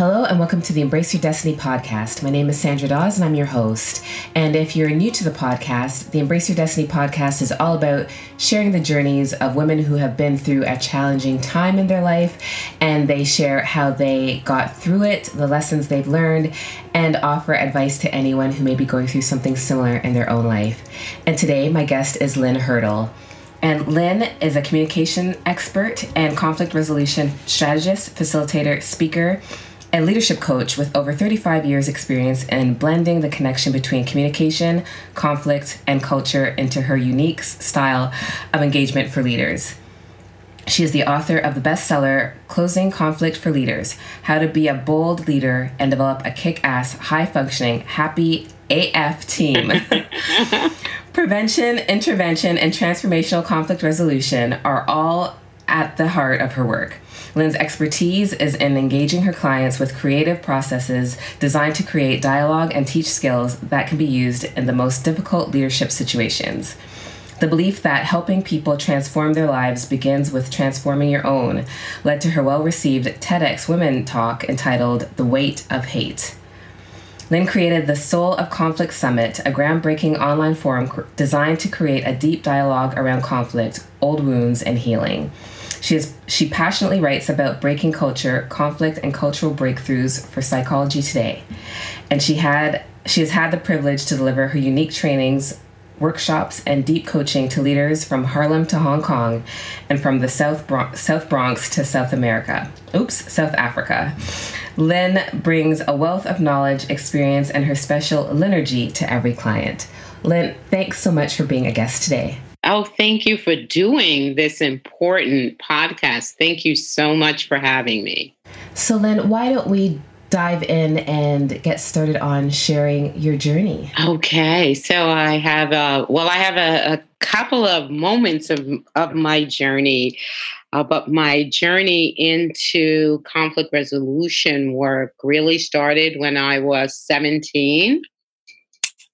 Hello, and welcome to the Embrace Your Destiny podcast. My name is Sandra Dawes, and I'm your host. And if you're new to the podcast, the Embrace Your Destiny podcast is all about sharing the journeys of women who have been through a challenging time in their life, and they share how they got through it, the lessons they've learned, and offer advice to anyone who may be going through something similar in their own life. And today, my guest is Lynn Hurdle. And Lynn is a communication expert and conflict resolution strategist, facilitator, speaker, and leadership coach with over 35 years' experience in blending the connection between communication, conflict, and culture into her unique style of engagement for leaders. She is the author of the bestseller Closing Conflict for Leaders How to Be a Bold Leader and Develop a Kick Ass, High Functioning, Happy AF Team. Prevention, intervention, and transformational conflict resolution are all at the heart of her work. Lynn's expertise is in engaging her clients with creative processes designed to create dialogue and teach skills that can be used in the most difficult leadership situations. The belief that helping people transform their lives begins with transforming your own led to her well received TEDx Women talk entitled The Weight of Hate. Lynn created the Soul of Conflict Summit, a groundbreaking online forum designed to create a deep dialogue around conflict, old wounds, and healing. She is she passionately writes about breaking culture, conflict, and cultural breakthroughs for psychology today. And she had she has had the privilege to deliver her unique trainings, workshops, and deep coaching to leaders from Harlem to Hong Kong and from the South Bronx, South Bronx to South America. Oops, South Africa. Lynn brings a wealth of knowledge, experience, and her special linergy to every client. Lynn, thanks so much for being a guest today. Oh, thank you for doing this important podcast. Thank you so much for having me. So, Lynn, why don't we dive in and get started on sharing your journey? Okay. So, I have, a, well, I have a, a couple of moments of, of my journey. Uh, but my journey into conflict resolution work really started when I was 17.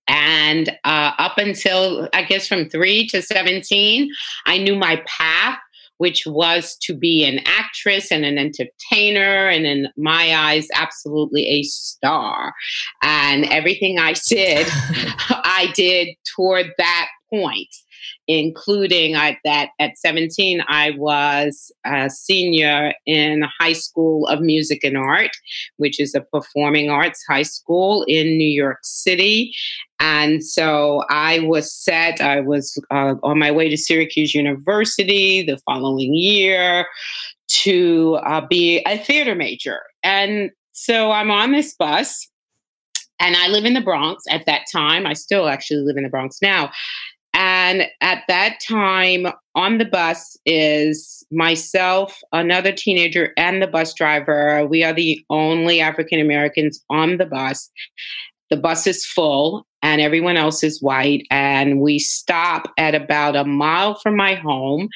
And uh, up until, I guess, from three to 17, I knew my path, which was to be an actress and an entertainer, and in my eyes, absolutely a star. And everything I did, I did toward that point including I, that at 17, I was a senior in High School of Music and Art, which is a performing arts high school in New York City. And so I was set, I was uh, on my way to Syracuse University the following year to uh, be a theater major. And so I'm on this bus and I live in the Bronx at that time. I still actually live in the Bronx now. And at that time on the bus is myself, another teenager, and the bus driver. We are the only African Americans on the bus. The bus is full and everyone else is white. And we stop at about a mile from my home.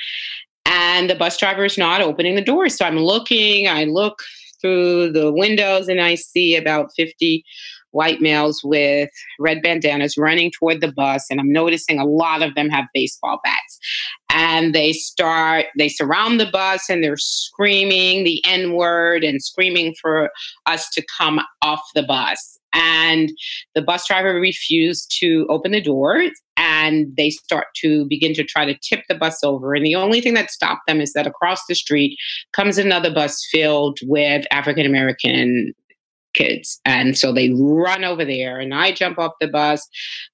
And the bus driver is not opening the door. So I'm looking, I look through the windows and I see about 50 white males with red bandanas running toward the bus. And I'm noticing a lot of them have baseball bats. And they start, they surround the bus and they're screaming the N word and screaming for us to come off the bus. And the bus driver refused to open the doors and they start to begin to try to tip the bus over. And the only thing that stopped them is that across the street comes another bus filled with African American kids. And so they run over there, and I jump off the bus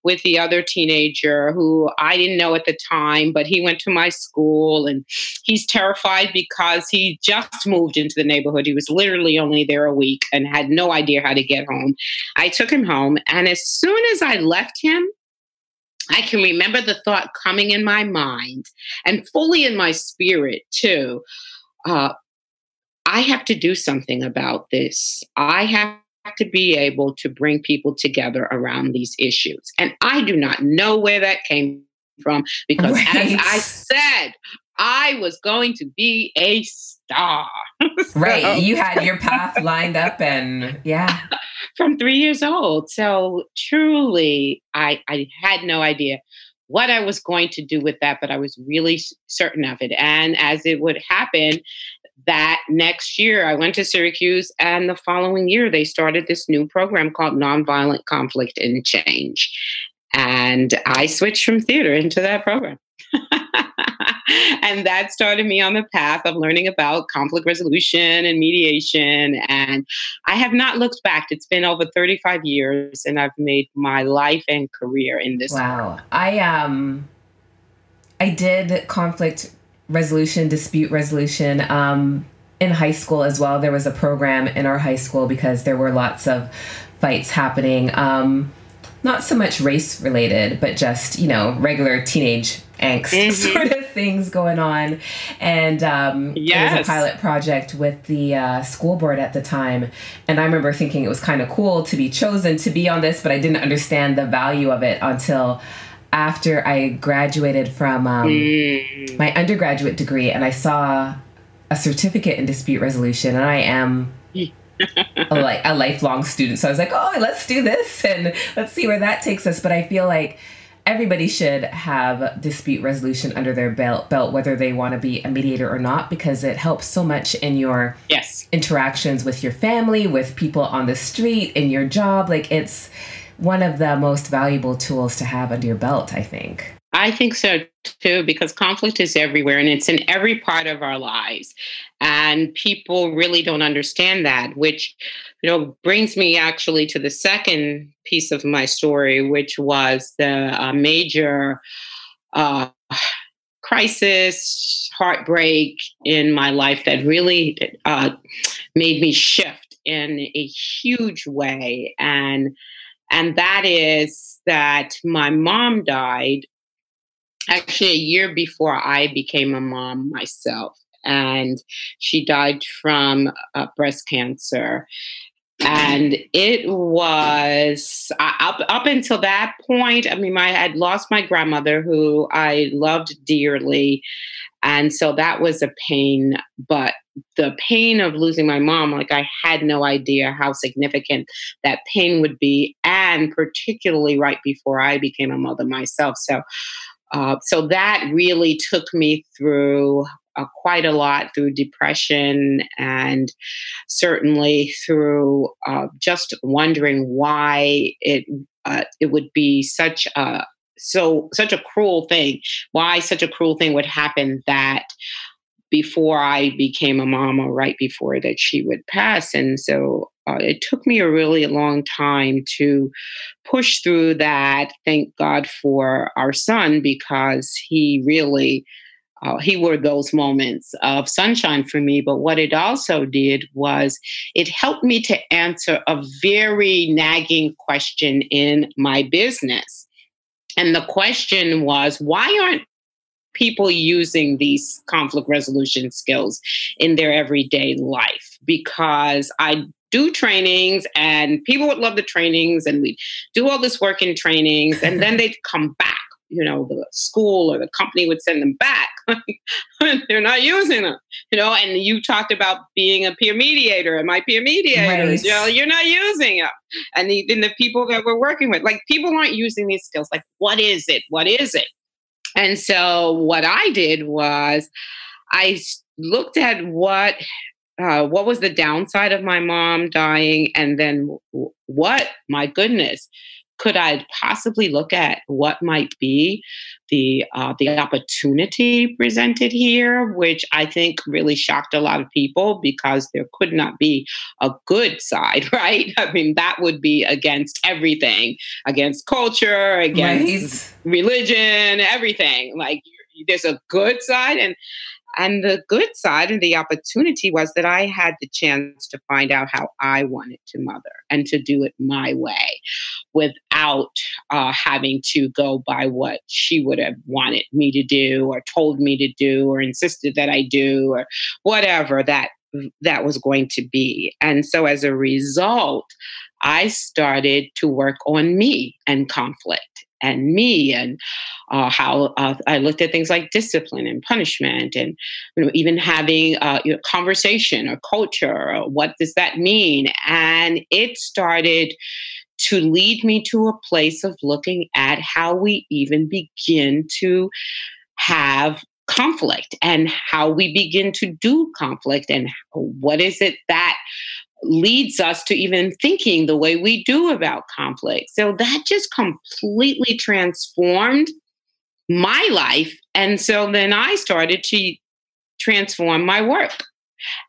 with the other teenager who I didn't know at the time, but he went to my school and he's terrified because he just moved into the neighborhood. He was literally only there a week and had no idea how to get home. I took him home, and as soon as I left him, I can remember the thought coming in my mind and fully in my spirit, too. Uh, I have to do something about this. I have to be able to bring people together around these issues. And I do not know where that came from because, right. as I said, I was going to be a star. so, right. You had your path lined up and yeah. From three years old. So truly, I, I had no idea what I was going to do with that, but I was really certain of it. And as it would happen, that next year, I went to Syracuse, and the following year, they started this new program called Nonviolent Conflict and Change. And I switched from theater into that program. and that started me on the path of learning about conflict resolution and mediation. And I have not looked back. It's been over 35 years, and I've made my life and career in this. Wow. I um I did conflict resolution, dispute resolution. Um in high school as well. There was a program in our high school because there were lots of fights happening. Um, not so much race related, but just, you know, regular teenage angst mm-hmm. sort of things going on. And um, yes. it was a pilot project with the uh, school board at the time. And I remember thinking it was kind of cool to be chosen to be on this, but I didn't understand the value of it until after I graduated from um, mm. my undergraduate degree and I saw a certificate in dispute resolution, and I am a, like a lifelong student. So I was like, oh, let's do this and let's see where that takes us. But I feel like everybody should have dispute resolution under their belt, belt whether they want to be a mediator or not, because it helps so much in your yes interactions with your family, with people on the street, in your job. Like it's one of the most valuable tools to have under your belt, I think. I think so too, because conflict is everywhere and it's in every part of our lives. And people really don't understand that, which, you know, brings me actually to the second piece of my story, which was the uh, major uh, crisis, heartbreak in my life that really uh, made me shift in a huge way. And and that is that my mom died actually a year before I became a mom myself. And she died from uh, breast cancer. And it was up up until that point. I mean, I had lost my grandmother, who I loved dearly, and so that was a pain. But the pain of losing my mom, like I had no idea how significant that pain would be, and particularly right before I became a mother myself. So uh, so that really took me through uh, quite a lot through depression and certainly through uh, just wondering why it uh, it would be such a so such a cruel thing why such a cruel thing would happen that before I became a mom or right before that she would pass. And so uh, it took me a really long time to push through that. Thank God for our son because he really. Uh, he were those moments of sunshine for me. But what it also did was it helped me to answer a very nagging question in my business. And the question was, why aren't people using these conflict resolution skills in their everyday life because I do trainings and people would love the trainings and we do all this work in trainings and then they'd come back you know the school or the company would send them back. They're not using them you know and you talked about being a peer mediator and my peer mediators right. you know you're not using them and even the people that we're working with like people aren't using these skills like what is it? What is it? And so what I did was I looked at what uh, what was the downside of my mom dying, and then what, my goodness, could I possibly look at what might be the uh, the opportunity presented here, which I think really shocked a lot of people because there could not be a good side, right? I mean, that would be against everything, against culture, against right. religion, everything. Like there's a good side, and and the good side and the opportunity was that I had the chance to find out how I wanted to mother and to do it my way without uh, having to go by what she would have wanted me to do or told me to do or insisted that I do or whatever that that was going to be. And so as a result, I started to work on me and conflict and me and uh, how uh, I looked at things like discipline and punishment and you know even having uh, you know, conversation or culture or what does that mean and it started to lead me to a place of looking at how we even begin to have conflict and how we begin to do conflict and what is it that leads us to even thinking the way we do about conflict. So that just completely transformed my life. And so then I started to transform my work.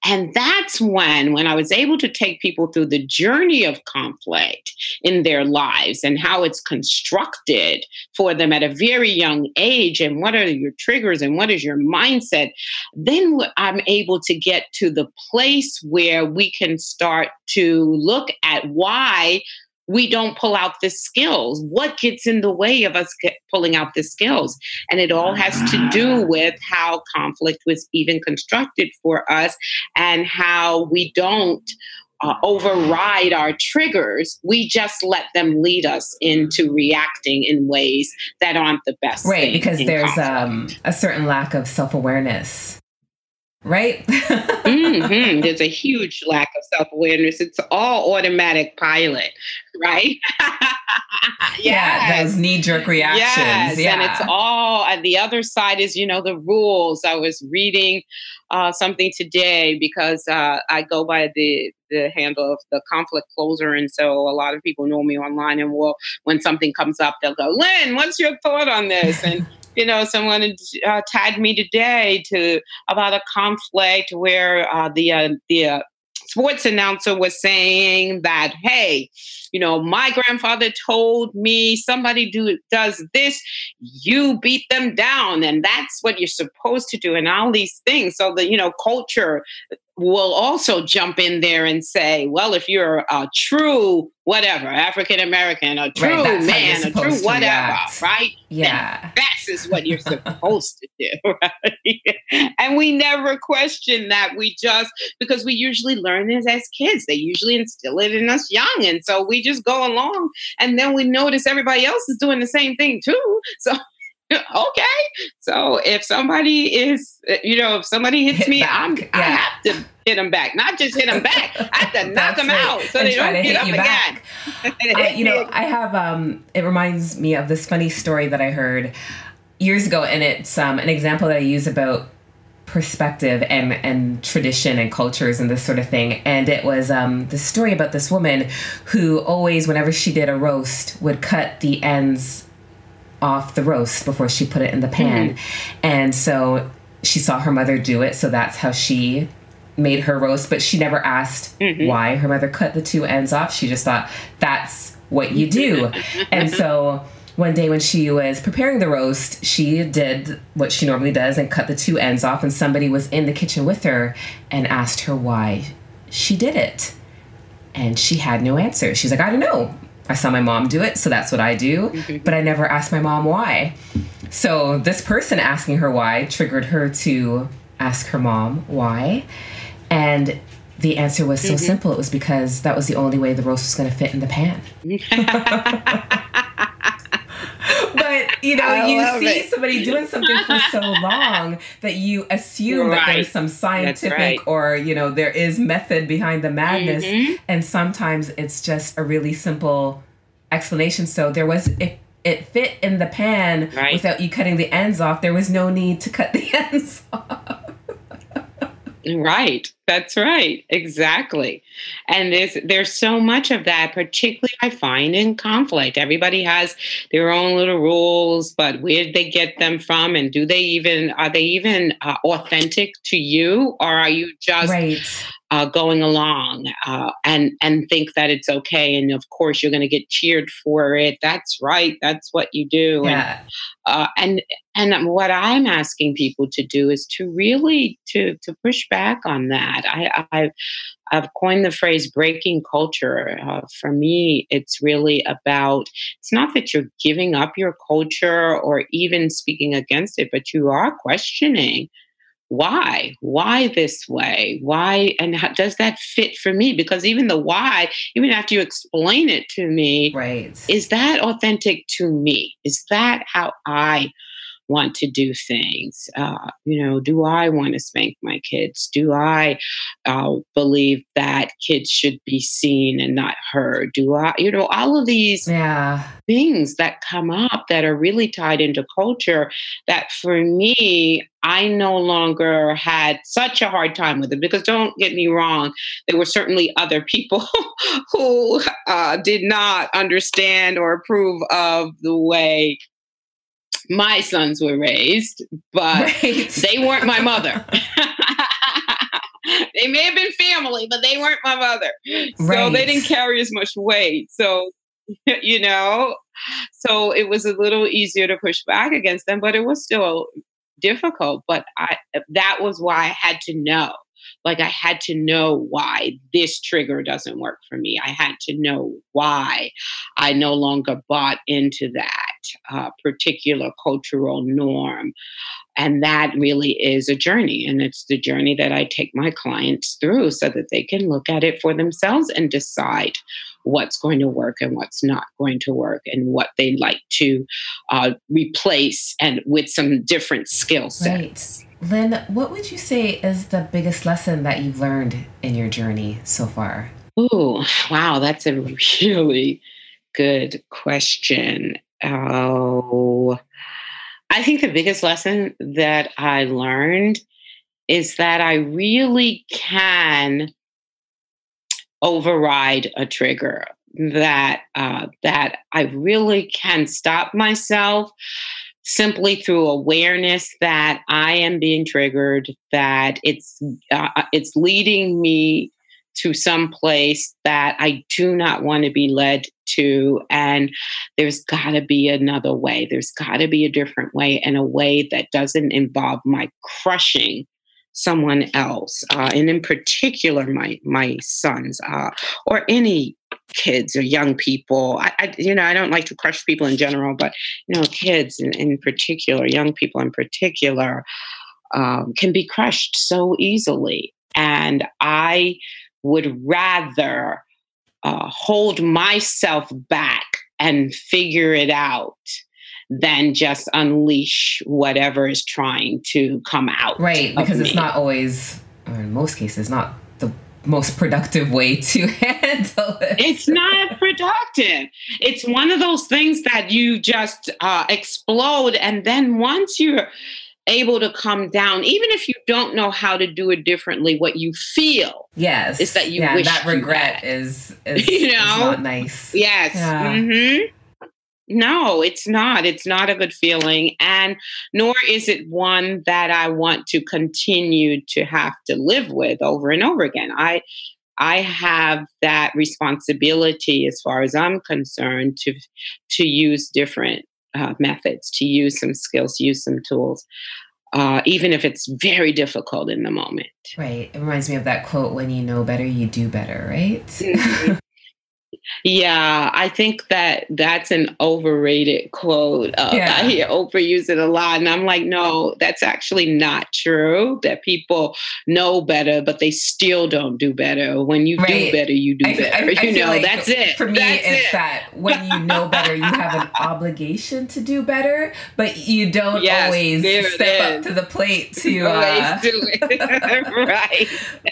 And that's when, when I was able to take people through the journey of conflict in their lives and how it's constructed for them at a very young age, and what are your triggers and what is your mindset, then I'm able to get to the place where we can start to look at why we don't pull out the skills. What gets in the way of us pulling out the skills? And it all has to do with how conflict was even constructed for us and how we don't uh, override our triggers. We just let them lead us into reacting in ways that aren't the best. Right, because there's um, a certain lack of self awareness right? mm-hmm. There's a huge lack of self awareness. It's all automatic pilot, right? yes. Yeah, those knee jerk reactions. Yes. Yeah. And it's all, and the other side is, you know, the rules. I was reading uh, something today because uh, I go by the the handle of the conflict closer, and so a lot of people know me online. And well, when something comes up, they'll go, "Lynn, what's your thought on this?" And you know, someone uh, tagged me today to about a conflict where uh, the uh, the uh, sports announcer was saying that, hey, you know, my grandfather told me somebody do does this, you beat them down, and that's what you're supposed to do, and all these things. So the you know culture will also jump in there and say, well, if you're a true whatever, African American, a true right, man, a true whatever, react. right? Yeah. that's is what you're supposed to do, right? and we never question that. We just, because we usually learn this as kids, they usually instill it in us young. And so we just go along and then we notice everybody else is doing the same thing too. So okay. So if somebody is, you know, if somebody hits hit me. I'm, yeah. I have to hit them back. Not just hit them back. I have to knock them right. out so and they don't get up again. I, you know, I have. Um, it reminds me of this funny story that I heard years ago, and it's um, an example that I use about perspective and and tradition and cultures and this sort of thing. And it was um, the story about this woman who always, whenever she did a roast, would cut the ends off the roast before she put it in the pan. Mm-hmm. And so she saw her mother do it, so that's how she made her roast, but she never asked mm-hmm. why her mother cut the two ends off. She just thought that's what you do. and so one day when she was preparing the roast, she did what she normally does and cut the two ends off, and somebody was in the kitchen with her and asked her why she did it. And she had no answer. She's like, I don't know. I saw my mom do it, so that's what I do. Mm-hmm. But I never asked my mom why. So this person asking her why triggered her to ask her mom why. And the answer was so mm-hmm. simple. It was because that was the only way the roast was going to fit in the pan. you know, I you see it. somebody doing something for so long that you assume right. that there's some scientific right. or you know there is method behind the madness, mm-hmm. and sometimes it's just a really simple explanation. So there was if it fit in the pan right. without you cutting the ends off, there was no need to cut the ends off. Right. That's right. Exactly. And there's there's so much of that, particularly I find in conflict. Everybody has their own little rules, but where did they get them from? And do they even are they even uh, authentic to you, or are you just right uh, going along uh, and and think that it's okay and of course you're going to get cheered for it that's right that's what you do yeah. and, uh, and and what i'm asking people to do is to really to to push back on that i i've, I've coined the phrase breaking culture. Uh, for me it's really about it's not that you're giving up your culture or even speaking against it but you are questioning why why this way? Why and how, does that fit for me? Because even the why even after you explain it to me right. is that authentic to me? Is that how i want to do things? Uh, you know, do I want to spank my kids? Do I uh, believe that kids should be seen and not heard? Do I, you know, all of these yeah. things that come up that are really tied into culture that for me, I no longer had such a hard time with it because don't get me wrong, there were certainly other people who uh, did not understand or approve of the way my sons were raised, but right. they weren't my mother. they may have been family, but they weren't my mother. So right. they didn't carry as much weight. So, you know, so it was a little easier to push back against them, but it was still difficult. But I that was why I had to know. Like I had to know why this trigger doesn't work for me. I had to know why I no longer bought into that uh, particular cultural norm. And that really is a journey. And it's the journey that I take my clients through so that they can look at it for themselves and decide what's going to work and what's not going to work and what they'd like to uh, replace and with some different skill sets. Right. Lynn, what would you say is the biggest lesson that you've learned in your journey so far? Oh, wow, that's a really good question. Oh, I think the biggest lesson that I learned is that I really can override a trigger. That uh, that I really can stop myself simply through awareness that I am being triggered. That it's uh, it's leading me to some place that I do not want to be led to. And there's got to be another way. There's got to be a different way and a way that doesn't involve my crushing someone else, uh, and in particular, my my sons uh, or any kids or young people. I, I, you know, I don't like to crush people in general, but you know, kids in, in particular, young people in particular, um, can be crushed so easily. And I would rather uh, hold myself back and figure it out than just unleash whatever is trying to come out. Right, because it's not always, or in most cases, not the most productive way to handle it. It's not productive. It's one of those things that you just uh, explode, and then once you're able to come down, even if you don't know how to do it differently, what you feel yes is that you yeah, wish that regret is, is you know is not nice. Yes. Yeah. Mm-hmm. No, it's not. It's not a good feeling. And nor is it one that I want to continue to have to live with over and over again. I I have that responsibility as far as I'm concerned to to use different uh, methods, to use some skills, use some tools, uh, even if it's very difficult in the moment. Right. It reminds me of that quote when you know better, you do better, right? Mm-hmm. Yeah, I think that that's an overrated quote. Uh, yeah. I hear Oprah use it a lot, and I'm like, no, that's actually not true. That people know better, but they still don't do better. When you right. do better, you do I, better. I, I you know, like that's it. For me, that's it's it. that when you know better, you have an obligation to do better, but you don't yes, always step up to the plate to uh, do it. right.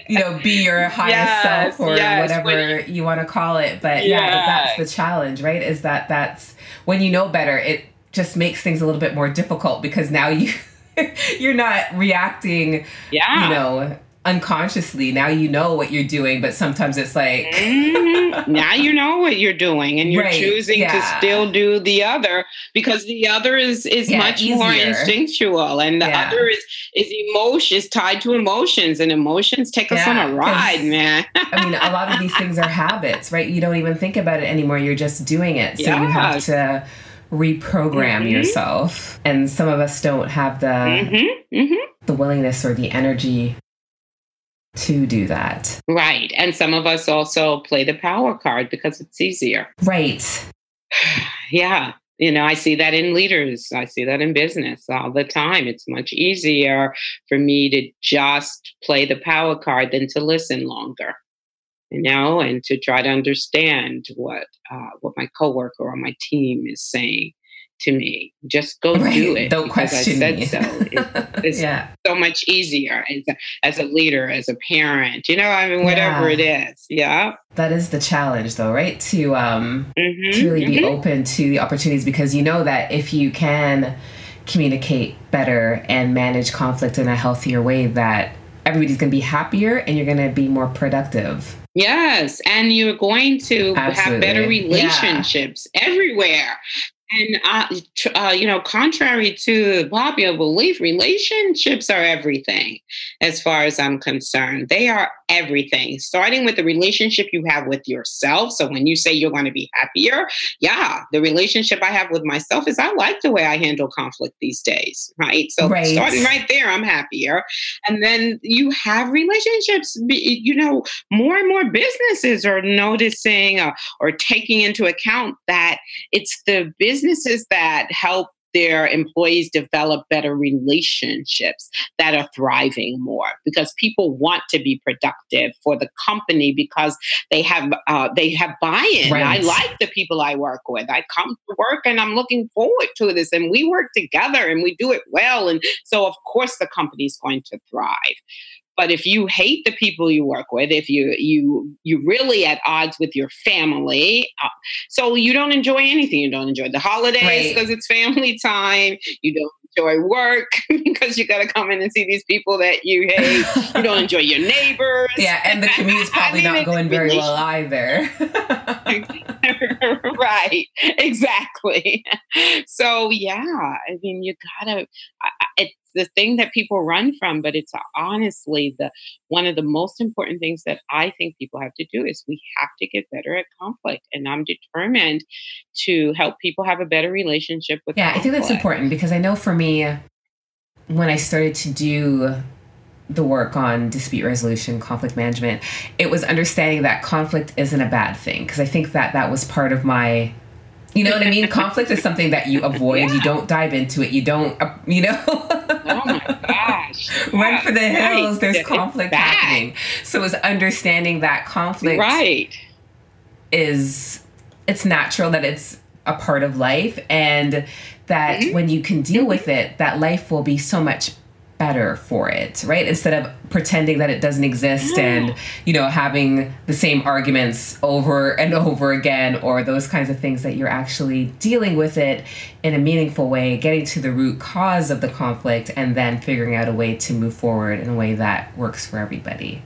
You know, be your highest yes, self or yes. whatever you, you want to call it, but yeah, yeah that's the challenge, right? Is that that's when you know better, it just makes things a little bit more difficult because now you you're not reacting, yeah. you know, unconsciously. Now you know what you're doing, but sometimes it's like mm-hmm. now you know what you're doing, and you're right, choosing yeah. to still do the other because the other is is yeah, much easier. more instinctual, and the yeah. other is is emotion is tied to emotions, and emotions take us on a ride, man. I mean, a lot of these things are habits, right? You don't even think about it anymore. You're just doing it, so you have to reprogram mm-hmm. yourself and some of us don't have the mm-hmm. Mm-hmm. the willingness or the energy to do that. Right. And some of us also play the power card because it's easier. Right. yeah. You know, I see that in leaders. I see that in business all the time. It's much easier for me to just play the power card than to listen longer, you know, and to try to understand what uh, what my coworker or my team is saying to me. Just go right. do it. Don't question I said me. so. It, it's yeah. so much easier as a, as a, leader, as a parent. You know, I mean, whatever yeah. it is. Yeah. That is the challenge, though, right? To um, mm-hmm. to really mm-hmm. be open to the opportunities because you know that if you can communicate better and manage conflict in a healthier way, that everybody's going to be happier and you're going to be more productive. Yes, and you're going to Absolutely. have better relationships yeah. everywhere. And uh, uh, you know, contrary to popular belief, relationships are everything. As far as I'm concerned, they are everything. Starting with the relationship you have with yourself. So when you say you're going to be happier, yeah, the relationship I have with myself is I like the way I handle conflict these days, right? So right. starting right there, I'm happier. And then you have relationships. You know, more and more businesses are noticing uh, or taking into account that it's the business businesses that help their employees develop better relationships that are thriving more because people want to be productive for the company because they have uh, they have buy-in. Right. I like the people I work with. I come to work and I'm looking forward to this, and we work together and we do it well, and so of course the company's going to thrive. But if you hate the people you work with, if you you you really at odds with your family, uh, so you don't enjoy anything. You don't enjoy the holidays because right. it's family time. You don't enjoy work because you got to come in and see these people that you hate. you don't enjoy your neighbors. Yeah, and the commute's probably I mean, not going very well either. right, exactly. So yeah, I mean, you gotta. it's the thing that people run from, but it's honestly the one of the most important things that I think people have to do is we have to get better at conflict. And I'm determined to help people have a better relationship with Yeah, conflict. I think that's important because I know for me, when I started to do the work on dispute resolution, conflict management, it was understanding that conflict isn't a bad thing. Because I think that that was part of my you know what I mean? Conflict is something that you avoid. Yeah. You don't dive into it. You don't, uh, you know. oh my gosh! Run for the hills. Right. There's it's conflict bad. happening. So it's understanding that conflict, right, is it's natural that it's a part of life, and that mm-hmm. when you can deal mm-hmm. with it, that life will be so much better for it, right? Instead of pretending that it doesn't exist and, you know, having the same arguments over and over again or those kinds of things that you're actually dealing with it in a meaningful way, getting to the root cause of the conflict and then figuring out a way to move forward in a way that works for everybody.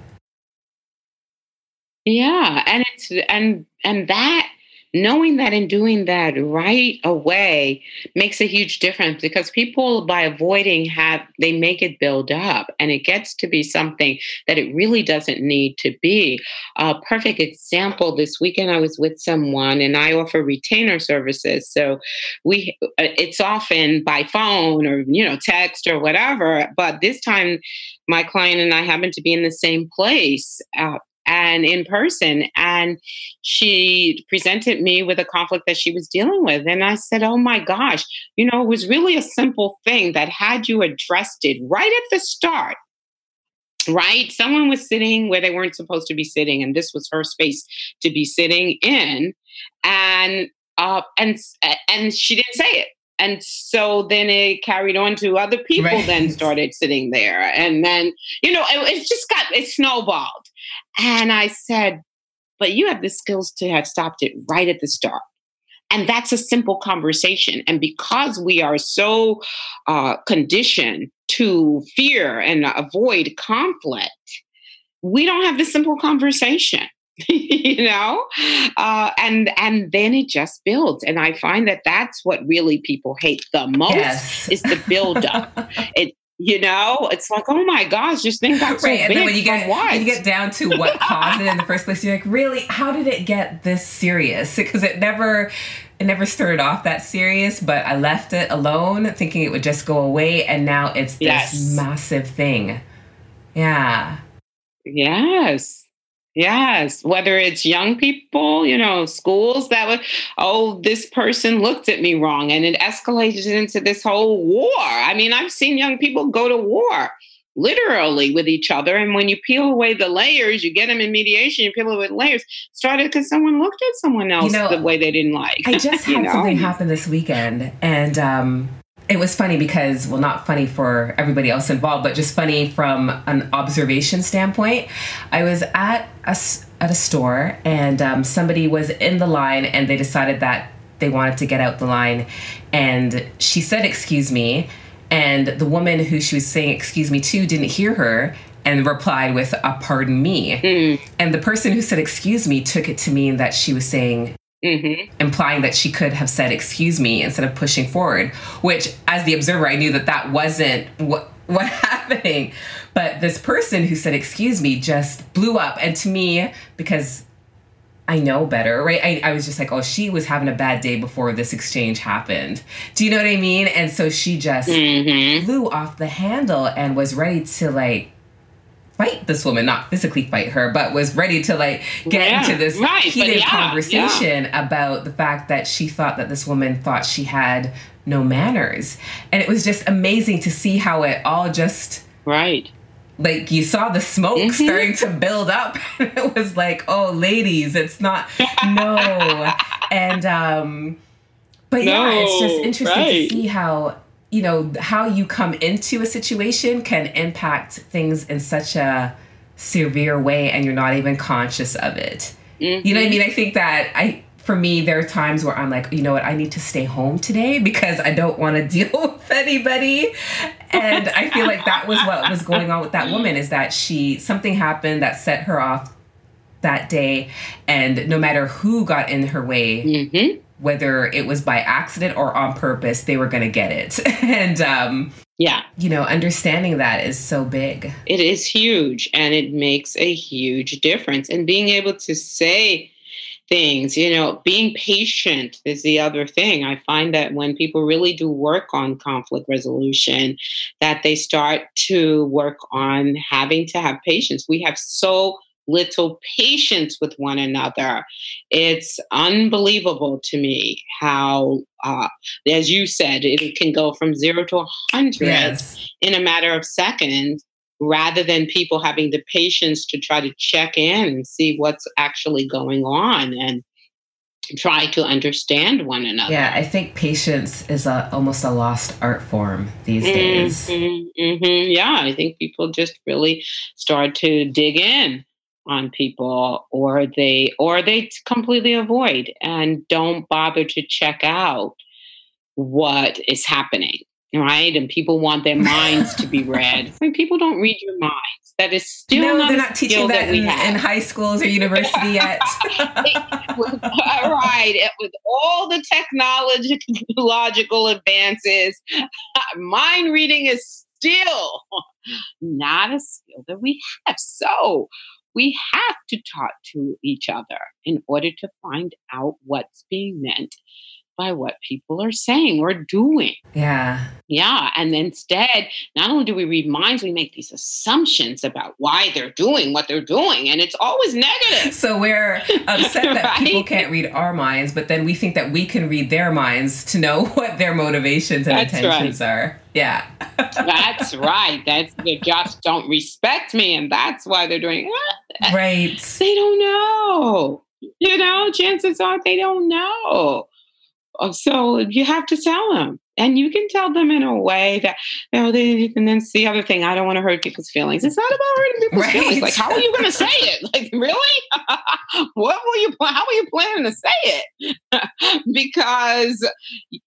Yeah, and it's and and that knowing that and doing that right away makes a huge difference because people by avoiding have they make it build up and it gets to be something that it really doesn't need to be. A perfect example this weekend i was with someone and i offer retainer services. So we uh, it's often by phone or you know text or whatever but this time my client and i happened to be in the same place uh, and in person. And she presented me with a conflict that she was dealing with. And I said, Oh my gosh, you know, it was really a simple thing that had you addressed it right at the start. Right? Someone was sitting where they weren't supposed to be sitting, and this was her space to be sitting in. And uh, and and she didn't say it and so then it carried on to other people right. then started sitting there and then you know it, it, just got it snowballed and I said, but you have the skills to have stopped it right at the start. And that's a simple conversation. And because we are so uh, conditioned to fear and avoid conflict, we don't have the simple conversation. you know uh, and and then it just builds and i find that that's what really people hate the most yes. is the build up it you know, it's like, oh my gosh, this thing got so right. And then when you get when you get down to what caused it in the first place, you're like, really, how did it get this serious? Because it never it never started off that serious, but I left it alone thinking it would just go away, and now it's this yes. massive thing. Yeah. Yes. Yes, whether it's young people, you know, schools that would, oh, this person looked at me wrong and it escalated into this whole war. I mean, I've seen young people go to war literally with each other. And when you peel away the layers, you get them in mediation, you peel away the layers, started because someone looked at someone else you know, the way they didn't like. I just had know? something happen this weekend and um it was funny because well not funny for everybody else involved but just funny from an observation standpoint. I was at a, at a store and um, somebody was in the line and they decided that they wanted to get out the line. And she said excuse me. And the woman who she was saying excuse me to didn't hear her and replied with a pardon me. Mm. and the person who said excuse me took it to mean that she was saying Mm-hmm. implying that she could have said excuse me instead of pushing forward which as the observer i knew that that wasn't what what happening. But this person who said excuse me just blew up. And to me because i know better right? I, I was just like oh she was having a bad day before this exchange happened. Do you know what i mean? And so she just mm-hmm. flew off the handle and was ready to like fight this woman, not physically fight her, but was ready to like get yeah, into this right, heated yeah, conversation yeah. about the fact that she thought that this woman thought she had no manners. And it was just amazing to see how it all just Right. Like you saw the smoke mm-hmm. starting to build up. it was like, oh ladies, it's not no. and um but no, yeah, it's just interesting right. to see how you know how you come into a situation can impact things in such a severe way and you're not even conscious of it. Mm-hmm. you know what i mean? I think that i for me there are times where i'm like you know what? I need to stay home today because i don't want to deal with anybody. And i feel like that was what was going on with that woman is that she something happened that set her off that day and no matter who got in her way mm-hmm whether it was by accident or on purpose, they were going to get it. and um, yeah, you know, understanding that is so big. It is huge and it makes a huge difference. And being able to say things, you know, being patient is the other thing. I find that when people really do work on conflict resolution, that they start to work on having to have patience. We have so little patience with one another. It's unbelievable to me how, uh, as you said, it can go from zero to a hundred yes. in a matter of seconds rather than people having the patience to try to check in and see what's actually going on and try to understand one another. Yeah, I think patience is a, almost a lost art form these mm-hmm, days. Mm-hmm. Yeah, I think people just really start to dig in on people or they or they completely avoid and don't bother to check out what is happening right? And people want their minds to be read. I mean, people don't read your minds that is still no, not they're not teaching that, that in, in, high schools or university yet. Right with all the technological advances mind reading is still not a skill that we have. So we have to talk to each other in order to find out what's being meant by what people are saying or doing. Yeah. Yeah. And instead, not only do we read minds, we make these assumptions about why they're doing what they're doing. And it's always negative. So we're upset right? that people can't read our minds, but then we think that we can read their minds to know what their motivations and That's intentions right. are. Yeah. that's right. That's they just don't respect me, and that's why they're doing. Right. They don't know. You know, chances are they don't know. So you have to tell them. And you can tell them in a way that, you know, they, and then the other thing, I don't want to hurt people's feelings. It's not about hurting people's right. feelings. Like, how are you going to say it? Like, really? what will you, how are you planning to say it? because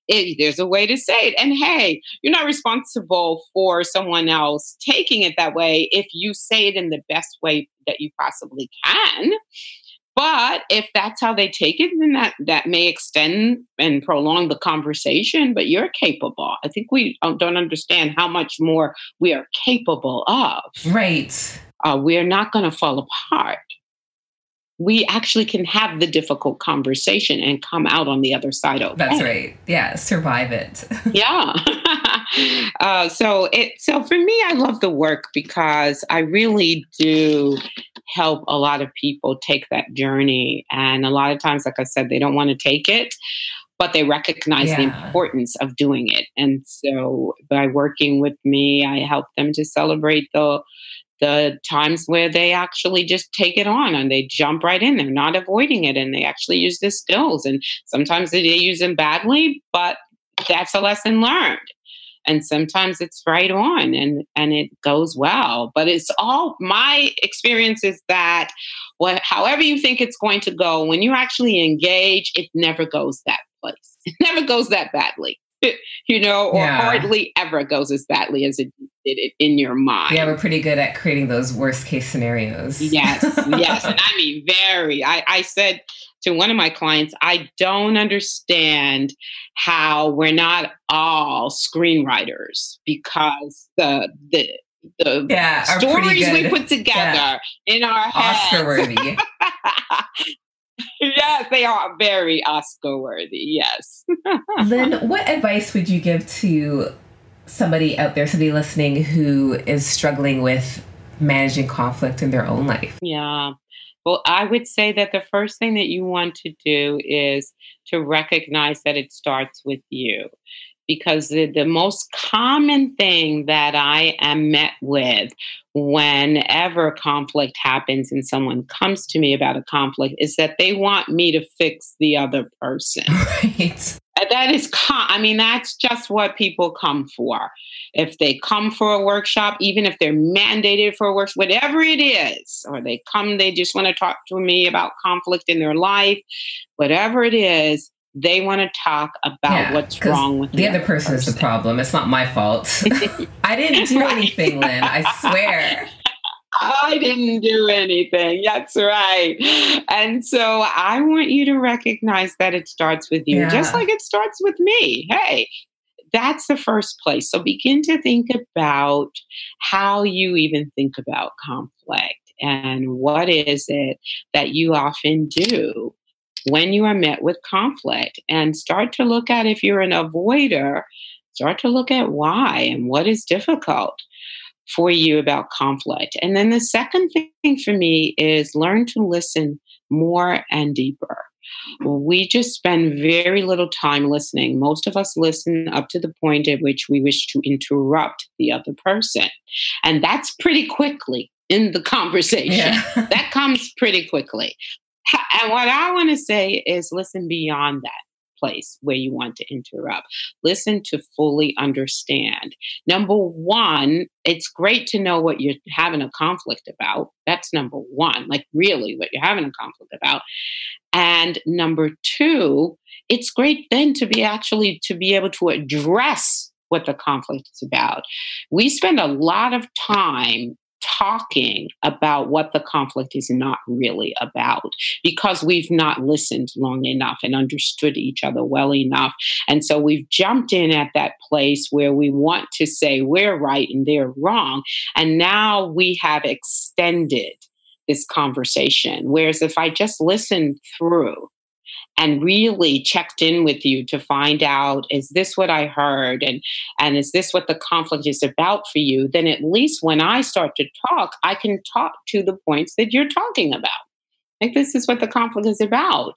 it, there's a way to say it. And hey, you're not responsible for someone else taking it that way if you say it in the best way that you possibly can. But if that's how they take it, then that, that may extend and prolong the conversation. But you're capable. I think we don't understand how much more we are capable of. Right. Uh, we are not going to fall apart. We actually can have the difficult conversation and come out on the other side okay. That's right. Yeah, survive it. yeah. uh, so it. So for me, I love the work because I really do help a lot of people take that journey. And a lot of times, like I said, they don't want to take it. but they recognize yeah. the importance of doing it. And so by working with me, I help them to celebrate the the times where they actually just take it on and they jump right in. They're not avoiding it and they actually use the skills. And sometimes they use them badly, but that's a lesson learned. And sometimes it's right on and, and it goes well. But it's all my experience is that what however you think it's going to go, when you actually engage, it never goes that place. It never goes that badly. you know, or yeah. hardly ever goes as badly as it did it in your mind. Yeah, we're pretty good at creating those worst case scenarios. Yes, yes. And I mean, very. I, I said to one of my clients, I don't understand how we're not all screenwriters because the, the, the yeah, stories we put together yeah. in our heads. Oscar worthy. yes, they are very Oscar worthy. Yes. Lynn, what advice would you give to somebody out there, somebody listening who is struggling with managing conflict in their own life? Yeah. Well, I would say that the first thing that you want to do is to recognize that it starts with you because the, the most common thing that I am met with whenever conflict happens and someone comes to me about a conflict is that they want me to fix the other person. Right. That is, com- I mean, that's just what people come for. If they come for a workshop, even if they're mandated for a workshop, whatever it is, or they come, they just want to talk to me about conflict in their life, whatever it is, they want to talk about yeah, what's wrong with the, the other person, person is the problem. It's not my fault. I didn't do anything, Lynn. I swear. I didn't do anything. That's right. And so I want you to recognize that it starts with you, yeah. just like it starts with me. Hey, that's the first place. So begin to think about how you even think about conflict and what is it that you often do when you are met with conflict and start to look at if you're an avoider, start to look at why and what is difficult for you about conflict. And then the second thing for me is learn to listen more and deeper. We just spend very little time listening. Most of us listen up to the point at which we wish to interrupt the other person. And that's pretty quickly in the conversation. Yeah. that comes pretty quickly. And what I want to say is listen beyond that place where you want to interrupt. Listen to fully understand. Number one, it's great to know what you're having a conflict about. That's number one, like really what you're having a conflict about. And number two, it's great then to be actually to be able to address what the conflict is about. We spend a lot of time talking about what the conflict is not really about because we've not listened long enough and understood each other well enough. And so we've jumped in at that place where we want to say we're right and they're wrong. And now we have extended this conversation. Whereas if I just listened through, and really checked in with you to find out is this what i heard? And and is this what the conflict is about for you? Then at least when i start to talk i can talk to the points that you're talking about like this is what the conflict is about.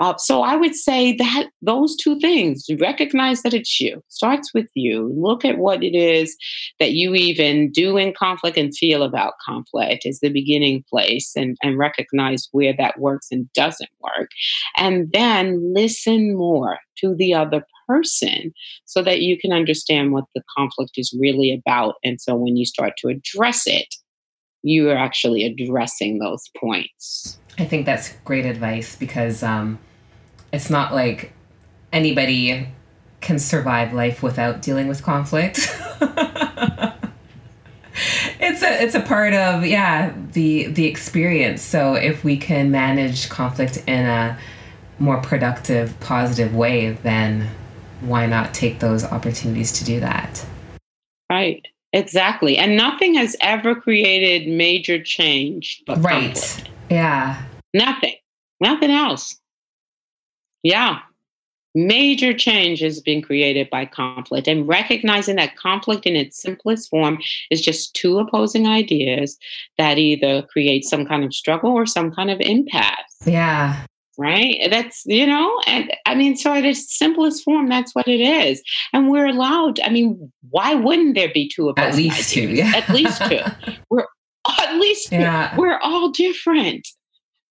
Uh, so I would say that those two things, recognize that it's you, starts with you. Look at what it is that you even do in conflict and feel about conflict is the beginning place and, and recognize where that works and doesn't work. And then listen more to the other person so that you can understand what the conflict is really about. And so when you start to address it, you are actually addressing those points. I think that's great advice because um, it's not like anybody can survive life without dealing with conflict. it's a it's a part of yeah the the experience. So if we can manage conflict in a more productive, positive way, then why not take those opportunities to do that? Right. Exactly. And nothing has ever created major change but right. Conflict. Yeah. Nothing. Nothing else. Yeah. Major change has been created by conflict and recognizing that conflict in its simplest form is just two opposing ideas that either create some kind of struggle or some kind of impasse. Yeah. Right? That's, you know, and I mean, so at its simplest form, that's what it is. And we're allowed, I mean, why wouldn't there be two of us? At least two, yeah. At least two. we're at least. Yeah. We're all different.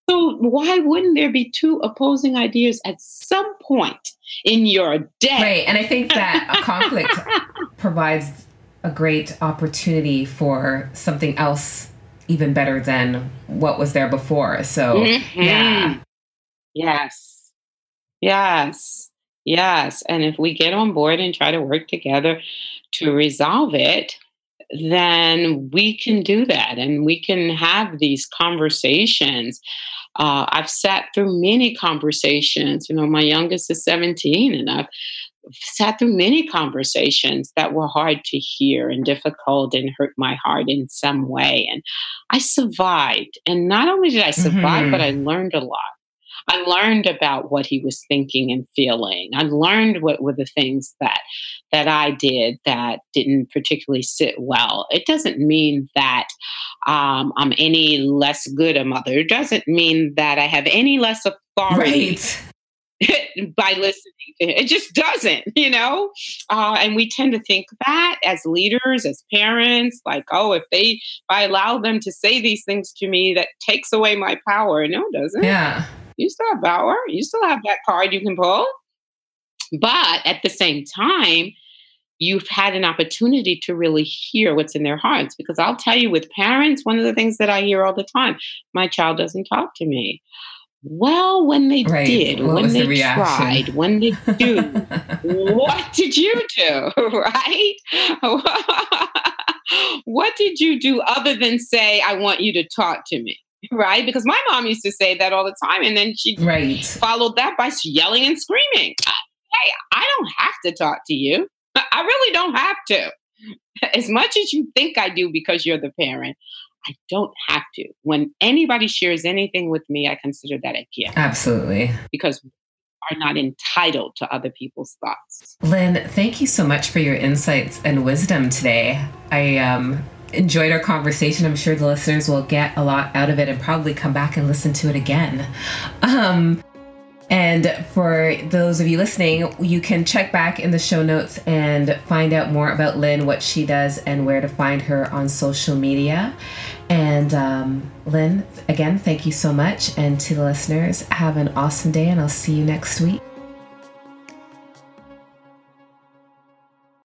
So why wouldn't there be two opposing ideas at some point in your day? Right. And I think that a conflict provides a great opportunity for something else even better than what was there before. So, mm-hmm. yeah. Yes. Yes. Yes. And if we get on board and try to work together to resolve it, then we can do that and we can have these conversations. Uh, I've sat through many conversations. You know, my youngest is 17, and I've sat through many conversations that were hard to hear and difficult and hurt my heart in some way. And I survived. And not only did I survive, mm-hmm. but I learned a lot. I learned about what he was thinking and feeling. I learned what were the things that that I did that didn't particularly sit well. It doesn't mean that um, I'm any less good a mother. It doesn't mean that I have any less authority. Right by listening to it. It just doesn't, you know? Uh, and we tend to think that as leaders, as parents, like, oh, if they, if I allow them to say these things to me, that takes away my power. No, it doesn't. Yeah. You still have power. You still have that card you can pull. But at the same time, you've had an opportunity to really hear what's in their hearts. Because I'll tell you, with parents, one of the things that I hear all the time my child doesn't talk to me. Well, when they right. did, what when they the tried, when they do, what did you do? Right? what did you do other than say, I want you to talk to me? Right? Because my mom used to say that all the time. And then she right. followed that by yelling and screaming. Hey, I don't have to talk to you. I really don't have to. As much as you think I do because you're the parent, I don't have to. When anybody shares anything with me, I consider that a gift. Absolutely. Because we are not entitled to other people's thoughts. Lynn, thank you so much for your insights and wisdom today. I um, enjoyed our conversation. I'm sure the listeners will get a lot out of it and probably come back and listen to it again. Um, and for those of you listening, you can check back in the show notes and find out more about Lynn, what she does, and where to find her on social media. And um, Lynn, again, thank you so much. And to the listeners, have an awesome day, and I'll see you next week.